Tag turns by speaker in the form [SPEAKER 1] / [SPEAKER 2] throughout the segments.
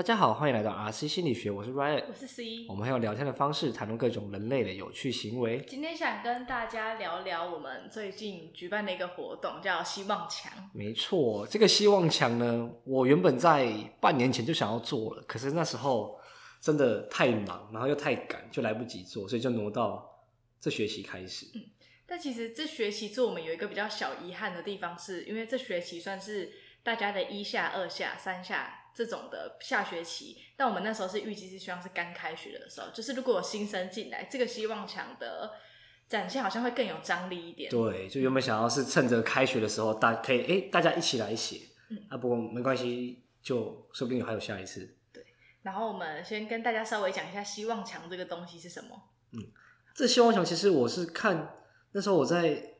[SPEAKER 1] 大家好，欢迎来到 RC 心理学，我是 Ryan，
[SPEAKER 2] 我是 C，
[SPEAKER 1] 我们会用聊天的方式谈论各种人类的有趣行为。
[SPEAKER 2] 今天想跟大家聊聊我们最近举办的一个活动，叫希望墙。
[SPEAKER 1] 没错，这个希望墙呢，我原本在半年前就想要做了，可是那时候真的太忙，然后又太赶，就来不及做，所以就挪到这学期开始。
[SPEAKER 2] 嗯，但其实这学期做我们有一个比较小遗憾的地方是，是因为这学期算是大家的一下、二下、三下。这种的下学期，但我们那时候是预计是希望是刚开学的时候，就是如果有新生进来，这个希望墙的展现好像会更有张力一点。
[SPEAKER 1] 对，就原本想要是趁着开学的时候，大可以哎，大家一起来写，嗯，啊，不过没关系，就说不定还有下一次。
[SPEAKER 2] 对，然后我们先跟大家稍微讲一下希望墙这个东西是什么。
[SPEAKER 1] 嗯，这希望墙其实我是看那时候我在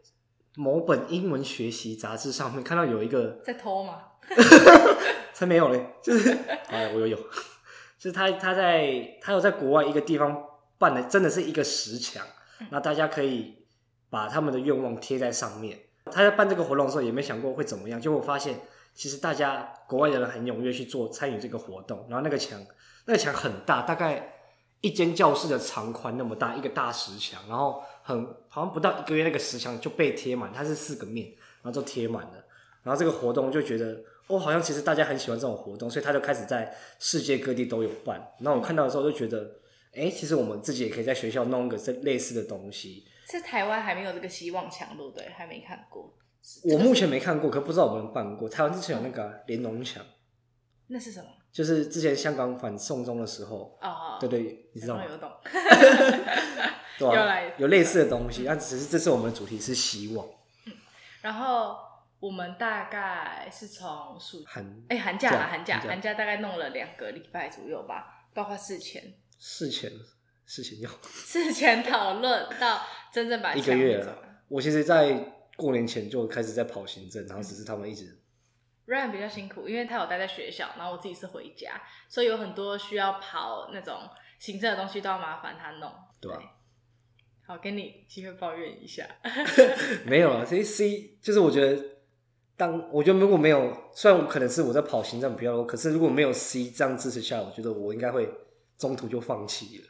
[SPEAKER 1] 某本英文学习杂志上面看到有一个
[SPEAKER 2] 在偷吗？
[SPEAKER 1] 才没有嘞，就是 哎，我有有，就是他他在他有在国外一个地方办的，真的是一个石墙，那大家可以把他们的愿望贴在上面。他在办这个活动的时候也没想过会怎么样，结果发现其实大家国外的人很踊跃去做参与这个活动，然后那个墙那个墙很大，大概一间教室的长宽那么大，一个大石墙，然后很好像不到一个月那个石墙就被贴满，它是四个面，然后就贴满了，然后这个活动就觉得。哦，好像其实大家很喜欢这种活动，所以他就开始在世界各地都有办。然后我看到的时候就觉得，哎，其实我们自己也可以在学校弄一个这类似的东西。
[SPEAKER 2] 是台湾还没有这个希望墙，对不对？还没看过。
[SPEAKER 1] 我目前没看过，可不知道有没有办过。台湾之前有那个连侬墙，
[SPEAKER 2] 那是什么？
[SPEAKER 1] 就是之前香港反送中的时候。哦。对对，你知道吗？
[SPEAKER 2] 有懂。
[SPEAKER 1] 对啊，有类似的东西，但只是这次我们的主题是希望。
[SPEAKER 2] 嗯，然后。我们大概是从暑
[SPEAKER 1] 寒
[SPEAKER 2] 哎寒假啦，寒假寒假大概弄了两个礼拜左右吧，包括事前
[SPEAKER 1] 事前事前要
[SPEAKER 2] 事前讨论到真正把
[SPEAKER 1] 一个月了。我其实，在过年前就开始在跑行政，然后只是他们一直
[SPEAKER 2] Ryan 比较辛苦，因为他有待在学校，然后我自己是回家，所以有很多需要跑那种行政的东西都要麻烦他弄。
[SPEAKER 1] 对，
[SPEAKER 2] 对好，给你机会抱怨一下。
[SPEAKER 1] 没有啊，这 C 就是我觉得。当我觉得如果没有，虽然我可能是我在跑行政比较多，可是如果没有 C 这样支持下，我觉得我应该会中途就放弃了。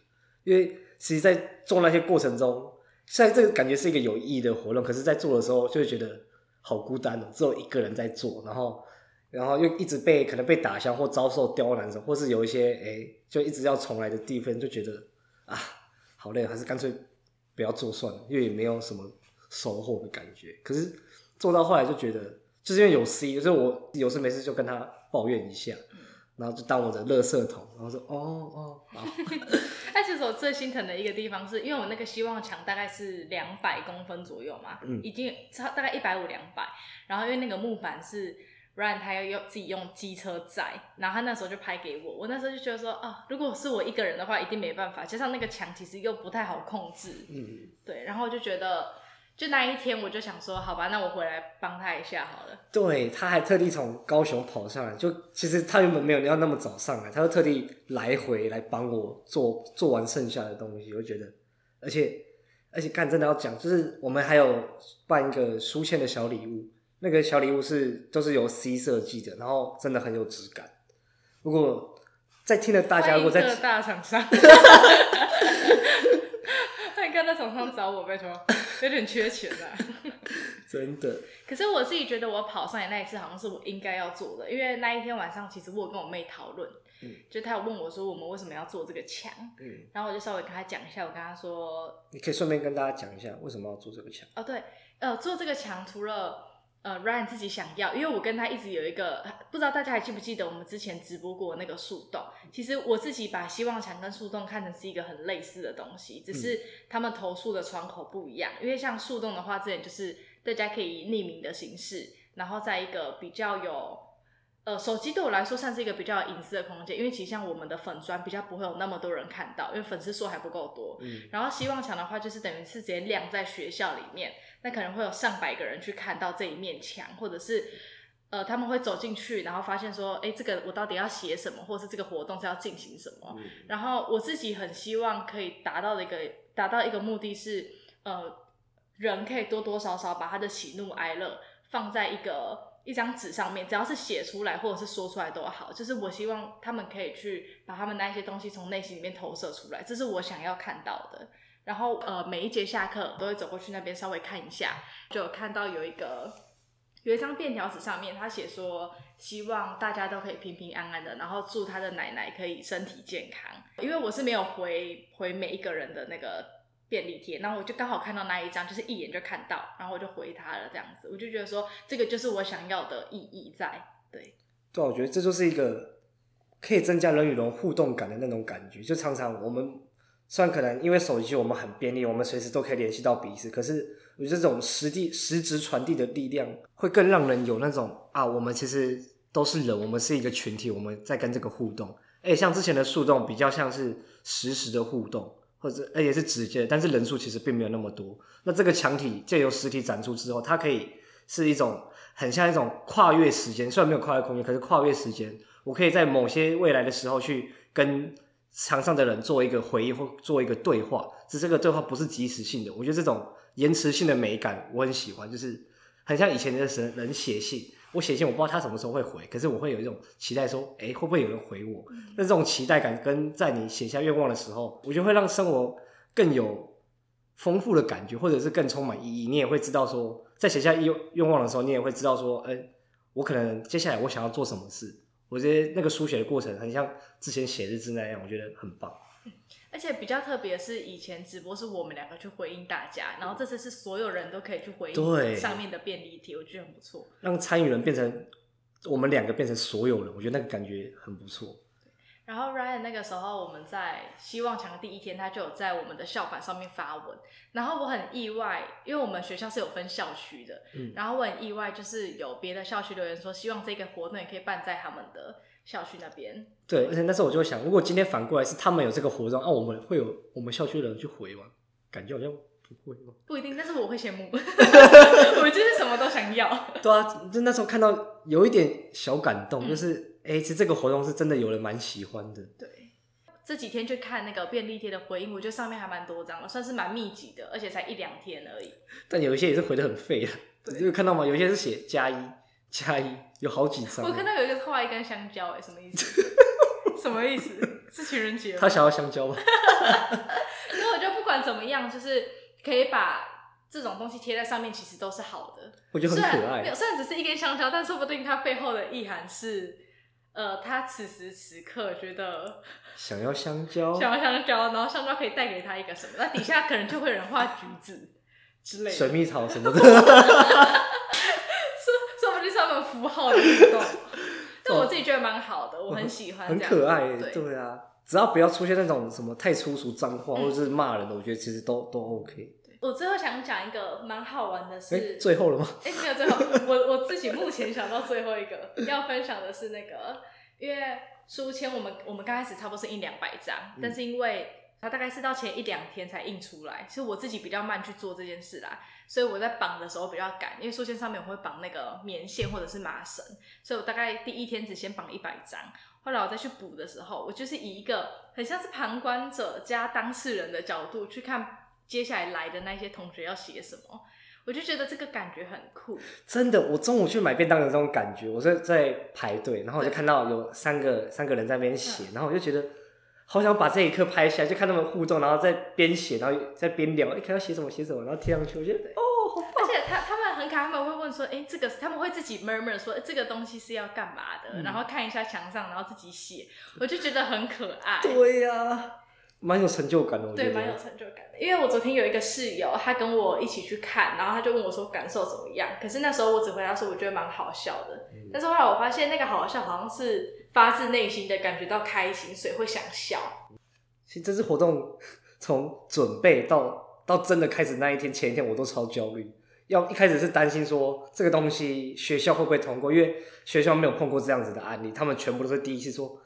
[SPEAKER 1] 因为其实，在做那些过程中，现在这个感觉是一个有意义的活动，可是，在做的时候就会觉得好孤单哦，只有一个人在做，然后，然后又一直被可能被打枪或遭受刁难什么，或是有一些哎，就一直要重来的地方，就觉得啊，好累，还是干脆不要做算了，因为也没有什么收获的感觉。可是做到后来就觉得。就是因为有 C，所以我有事没事就跟他抱怨一下，然后就当我的垃圾桶，然后说哦哦。
[SPEAKER 2] 但其实我最心疼的一个地方是，因为我那个希望墙大概是两百公分左右嘛，嗯，已经差大概一百五两百，然后因为那个木板是 Ryan 他要用自己用机车载，然后他那时候就拍给我，我那时候就觉得说啊，如果是我一个人的话，一定没办法，加上那个墙其实又不太好控制，嗯，对，然后就觉得。就那一天，我就想说，好吧，那我回来帮他一下好了。
[SPEAKER 1] 对，他还特地从高雄跑上来，就其实他原本没有要那么早上来，他就特地来回来帮我做做完剩下的东西。我觉得，而且而且干真的要讲，就是我们还有办一个书签的小礼物，那个小礼物是都是由 C 设计的，然后真的很有质感。如果在听的大家，如果在
[SPEAKER 2] 大厂商。看到厂商找我，拜托，有点缺钱啊，
[SPEAKER 1] 真的。
[SPEAKER 2] 可是我自己觉得，我跑上来那一次，好像是我应该要做的，因为那一天晚上，其实我有跟我妹讨论，嗯，就她有问我说，我们为什么要做这个墙，嗯，然后我就稍微跟她讲一下，我跟她说，
[SPEAKER 1] 你可以顺便跟大家讲一下，为什么要做这个墙？
[SPEAKER 2] 哦，对，呃，做这个墙除了。呃，Ryan 自己想要，因为我跟他一直有一个，不知道大家还记不记得我们之前直播过那个树洞。其实我自己把希望墙跟树洞看成是一个很类似的东西，只是他们投诉的窗口不一样。因为像树洞的话，之前就是大家可以匿名的形式，然后在一个比较有，呃，手机对我来说算是一个比较隐私的空间，因为其实像我们的粉砖比较不会有那么多人看到，因为粉丝数还不够多。嗯。然后希望墙的话，就是等于是直接晾在学校里面。那可能会有上百个人去看到这一面墙，或者是，呃，他们会走进去，然后发现说，哎，这个我到底要写什么，或者是这个活动是要进行什么？嗯。然后我自己很希望可以达到的一个达到一个目的是，呃，人可以多多少少把他的喜怒哀乐放在一个一张纸上面，只要是写出来或者是说出来都好，就是我希望他们可以去把他们那些东西从内心里面投射出来，这是我想要看到的。然后呃，每一节下课都会走过去那边稍微看一下，就有看到有一个有一张便条纸上面，他写说希望大家都可以平平安安的，然后祝他的奶奶可以身体健康。因为我是没有回回每一个人的那个便利贴，然后我就刚好看到那一张，就是一眼就看到，然后我就回他了这样子，我就觉得说这个就是我想要的意义在，对。
[SPEAKER 1] 对，我觉得这就是一个可以增加人与人互动感的那种感觉，就常常我们。虽然可能因为手机我们很便利，我们随时都可以联系到彼此，可是我觉得这种实际实质传递的力量，会更让人有那种啊，我们其实都是人，我们是一个群体，我们在跟这个互动。哎，像之前的树洞比较像是实时的互动，或者而且是直接，但是人数其实并没有那么多。那这个墙体借由实体展出之后，它可以是一种很像一种跨越时间，虽然没有跨越空间，可是跨越时间，我可以在某些未来的时候去跟。场上的人做一个回应或做一个对话，只是这个对话不是即时性的。我觉得这种延迟性的美感我很喜欢，就是很像以前的时人写信，我写信我不知道他什么时候会回，可是我会有一种期待说，哎，会不会有人回我？那这种期待感跟在你写下愿望的时候，我觉得会让生活更有丰富的感觉，或者是更充满意义。你也会知道说，在写下愿愿望的时候，你也会知道说，哎，我可能接下来我想要做什么事。我觉得那个书写的过程很像之前写日志那样，我觉得很棒。
[SPEAKER 2] 而且比较特别的是，以前直播是我们两个去回应大家，然后这次是所有人都可以去回应上面的便利贴，我觉得很不错。
[SPEAKER 1] 让参与人变成我们两个变成所有人，我觉得那个感觉很不错。
[SPEAKER 2] 然后 Ryan 那个时候我们在希望墙第一天，他就有在我们的校板上面发文。然后我很意外，因为我们学校是有分校区的，嗯，然后我很意外，就是有别的校区留言说，希望这个活动也可以办在他们的校区那边。
[SPEAKER 1] 对，而且那时候我就想，如果今天反过来是他们有这个活动，啊，我们会有我们校区的人去回吗？感觉好像不会吧。
[SPEAKER 2] 不一定，但是我会羡慕。我就是什么都想要。
[SPEAKER 1] 对啊，就那时候看到有一点小感动，嗯、就是。哎、欸，其实这个活动是真的有人蛮喜欢的。
[SPEAKER 2] 对，这几天去看那个便利贴的回应，我觉得上面还蛮多张的，算是蛮密集的，而且才一两天而已。但有一些也是回的很废的，你有看到吗？有一些是写加一加一，有好几张。我看到有一个画一根香蕉，哎，什么意思？什么意思？是情人节？他想要香蕉吗？所以我觉得不管怎么样，就是可以把这种东西贴在上面，其实都是好的。我觉得很可爱。虽然只是一根香蕉，但说不定它背后的意涵是。呃，他此时此刻觉得想要香蕉，想要香蕉，然后香蕉可以带给他一个什么？那底下可能就会有人画橘子之类的，水蜜桃什么的，说说不定是他们符号的互动。但我自己觉得蛮好的，我很喜欢，很可爱。对，对啊，只要不要出现那种什么太粗俗脏话或者是骂人的，我觉得其实都都 OK。我最后想讲一个蛮好玩的事。哎，最后了吗？哎，没有最后，我我自己目前想到最后一个要分享的是那个，因为书签我们我们刚开始差不多是印两百张，嗯，但是因为它大概是到前一两天才印出来，其实我自己比较慢去做这件事啦，所以我在绑的时候比较赶，因为书签上面我会绑那个棉线或者是麻绳，所以我大概第一天只先绑一百张，后来我再去补的时候，我就是以一个很像是旁观者加当事人的角度去看。接下来来的那些同学要写什么，我就觉得这个感觉很酷。真的，我中午去买便当的这种感觉，我在在排队，然后我就看到有三个三个人在那边写，然后我就觉得好想把这一刻拍下来，就看他们互动，然后在边写，然后在边聊，哎，看要写什么写什么，然后贴上去，我觉得哦，好棒。而且他他们很可爱，他们会问说，哎，这个他们会自己 murmur 说这个东西是要干嘛的，嗯，然后看一下墙上，然后自己写，我就觉得很可爱。对呀，啊。蛮有成就感的，我觉得。对，蛮有成就感的。因为我昨天有一个室友，他跟我一起去看，然后他就问我说感受怎么样。可是那时候我只回答说我觉得蛮好笑的。嗯。但是后来我发现那个好笑好像是发自内心的感觉到开心，所以会想笑。其实这次活动从准备到到真的开始那一天前一天，我都超焦虑。要一开始是担心说这个东西学校会不会通过，因为学校没有碰过这样子的案例，他们全部都是第一次说。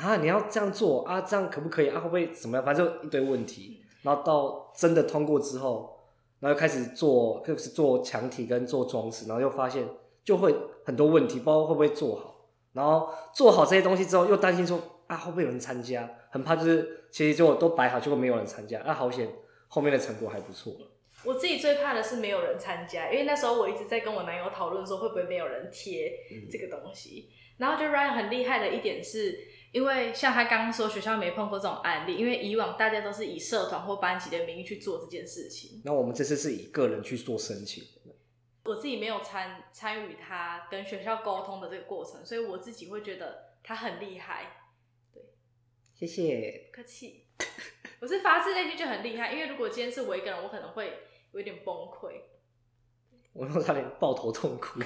[SPEAKER 2] 啊，你要这样做啊？这样可不可以啊？会不会怎么样？反正就一堆问题。然后到真的通过之后，然后又开始做，就是做墙体跟做装饰，然后又发现就会很多问题，不知道会不会做好。然后做好这些东西之后，又担心说啊，会不会有人参加？很怕就是其实就都摆好，结果没有人参加。那好险，后面的成果还不错。我自己最怕的是没有人参加，因为那时候我一直在跟我男友讨论说会不会没有人贴这个东西。嗯、然后就 Ryan 很厉害的一点是，因为像他刚刚说学校没碰过这种案例，因为以往大家都是以社团或班级的名义去做这件事情。
[SPEAKER 1] 那我们这次是以个人去做申请。
[SPEAKER 2] 我自己没有参参与他跟学校沟通的这个过程，所以我自己会觉得他很厉害。对，
[SPEAKER 1] 谢谢，
[SPEAKER 2] 不客气。我是发自内心就很厉害，因为如果今天是我一个人，我可能会有点崩溃。
[SPEAKER 1] 我都差点抱头痛哭，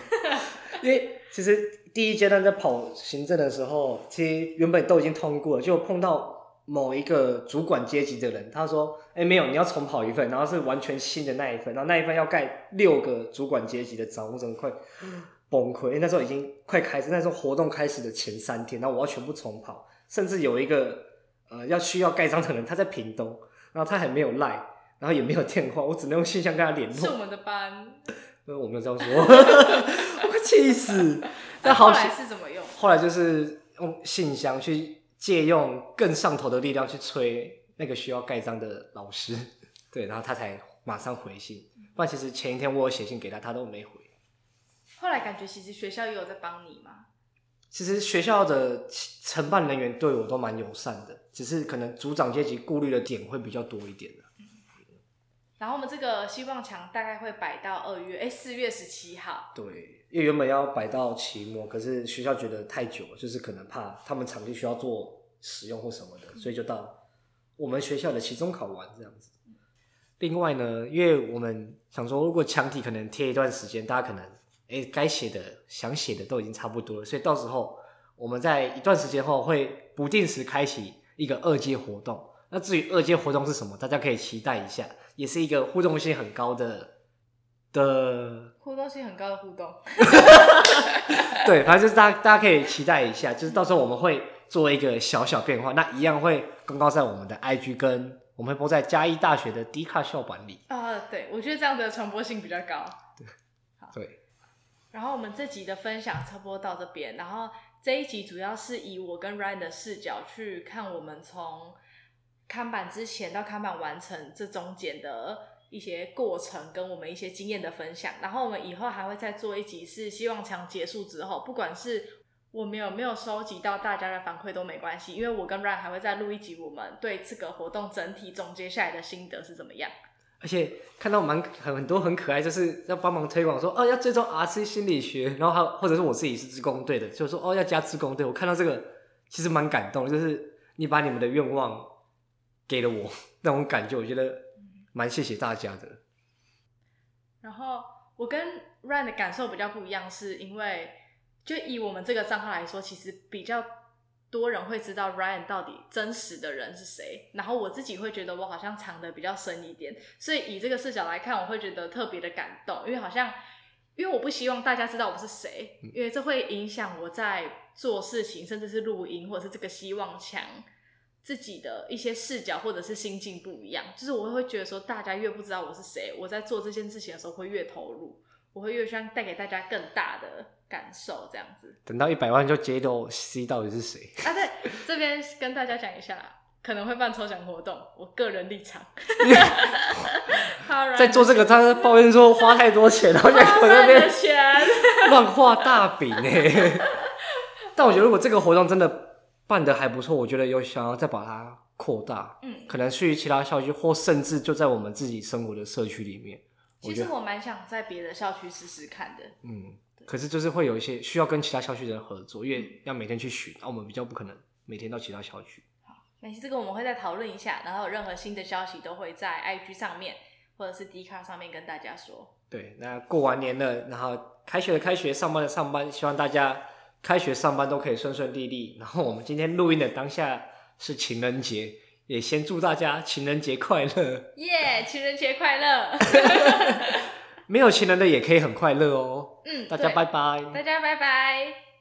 [SPEAKER 1] 因为其实第一阶段在跑行政的时候，其实原本都已经通过了，就碰到某一个主管阶级的人，他说：“哎、欸，没有，你要重跑一份，然后是完全新的那一份，然后那一份要盖六个主管阶级的章，我整个快崩溃。因为那时候已经快开始，那时候活动开始的前三天，然后我要全部重跑，甚至有一个。”呃，要需要盖章的人，他在屏东，然后他还没有赖，然后也没有电话，我只能用信箱跟他联络。
[SPEAKER 2] 是我们的班，
[SPEAKER 1] 呃，我没有这样说，我快气死。
[SPEAKER 2] 那后来是怎么用？
[SPEAKER 1] 后来就是用信箱去借用更上头的力量去催那个需要盖章的老师，对，然后他才马上回信。不然其实前一天我有写信给他，他都没回。
[SPEAKER 2] 后来感觉其实学校也有在帮你吗？
[SPEAKER 1] 其实学校的承办人员对我都蛮友善的，只是可能组长阶级顾虑的点会比较多一点。
[SPEAKER 2] 然后我们这个希望墙大概会摆到二月，哎，四月十七号。
[SPEAKER 1] 对，因为原本要摆到期末，可是学校觉得太久了，就是可能怕他们场地需要做使用或什么的，所以就到我们学校的期中考完这样子。另外呢，因为我们想说，如果墙体可能贴一段时间，大家可能。哎，该写的、想写的都已经差不多了，所以到时候我们在一段时间后会不定时开启一个二阶活动。那至于二阶活动是什么，大家可以期待一下，也是一个互动性很高的的
[SPEAKER 2] 互动性很高的互动。
[SPEAKER 1] 对，反正就是大家大家可以期待一下，就是到时候我们会做一个小小变化，那一样会公告在我们的 IG 跟我们会播在嘉义大学的 D 卡校版里。
[SPEAKER 2] 啊、呃，对，我觉得这样的传播性比较高。
[SPEAKER 1] 对，好，对。
[SPEAKER 2] 然后我们这集的分享差不多到这边，然后这一集主要是以我跟 Ryan 的视角去看我们从看板之前到看板完成这中间的一些过程，跟我们一些经验的分享。然后我们以后还会再做一集，是希望墙结束之后，不管是我们有没有收集到大家的反馈都没关系，因为我跟 Ryan 还会再录一集，我们对这个活动整体总结下来的心得是怎么样。
[SPEAKER 1] 而且看到蛮很很多很可爱，就是要帮忙推广说哦要追踪 RC 心理学，然后还或者是我自己是志工队的，就是说哦要加志工队。我看到这个其实蛮感动，就是你把你们的愿望给了我那种感觉，我觉得蛮谢谢大家的。
[SPEAKER 2] 然后我跟 Ryan 的感受比较不一样，是因为就以我们这个账号来说，其实比较。多人会知道 Ryan 到底真实的人是谁，然后我自己会觉得我好像藏的比较深一点，所以以这个视角来看，我会觉得特别的感动，因为好像，因为我不希望大家知道我是谁，因为这会影响我在做事情，甚至是录音或者是这个希望墙自己的一些视角或者是心境不一样，就是我会觉得说，大家越不知道我是谁，我在做这件事情的时候会越投入，我会越希望带给大家更大的。感受这样子，
[SPEAKER 1] 等到一百万就揭露 C 到底是谁
[SPEAKER 2] 啊？对，这边跟大家讲一下，可能会办抽奖活动，我个人立场。
[SPEAKER 1] 在做这个，他抱怨说花太多钱，然后在我那边 乱画大饼哎。但我觉得如果这个活动真的办的还不错，我觉得有想要再把它扩大，嗯，可能去其他校区，或甚至就在我们自己生活的社区里面。
[SPEAKER 2] 其实我蛮想在别的校区试试看的，
[SPEAKER 1] 嗯。可是就是会有一些需要跟其他校区的人合作，因为要每天去巡，那我们比较不可能每天到其他校区。
[SPEAKER 2] 好，没事，这个我们会再讨论一下，然后有任何新的消息都会在 IG 上面或者是 Dcard 上面跟大家说。
[SPEAKER 1] 对，那过完年了，然后开学的开学，上班的上班，希望大家开学上班都可以顺顺利利。然后我们今天录音的当下是情人节，也先祝大家情人节快乐。
[SPEAKER 2] 耶，情人节快乐！
[SPEAKER 1] 没有情人的也可以很快乐哦。
[SPEAKER 2] 嗯，
[SPEAKER 1] 大家拜拜。
[SPEAKER 2] 大家拜拜。